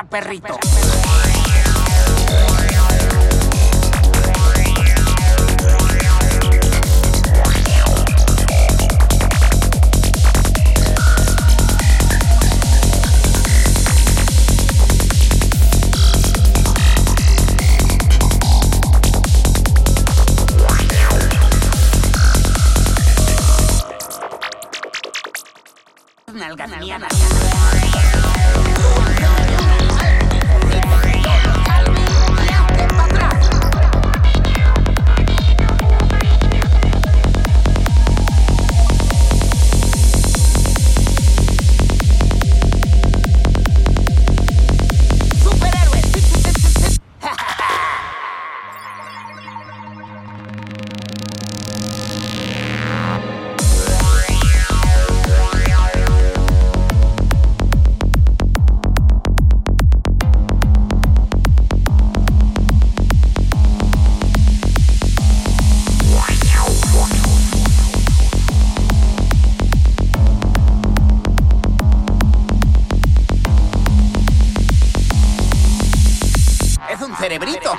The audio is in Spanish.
saber, chaperrito? Nalgas mianas. Un cerebrito.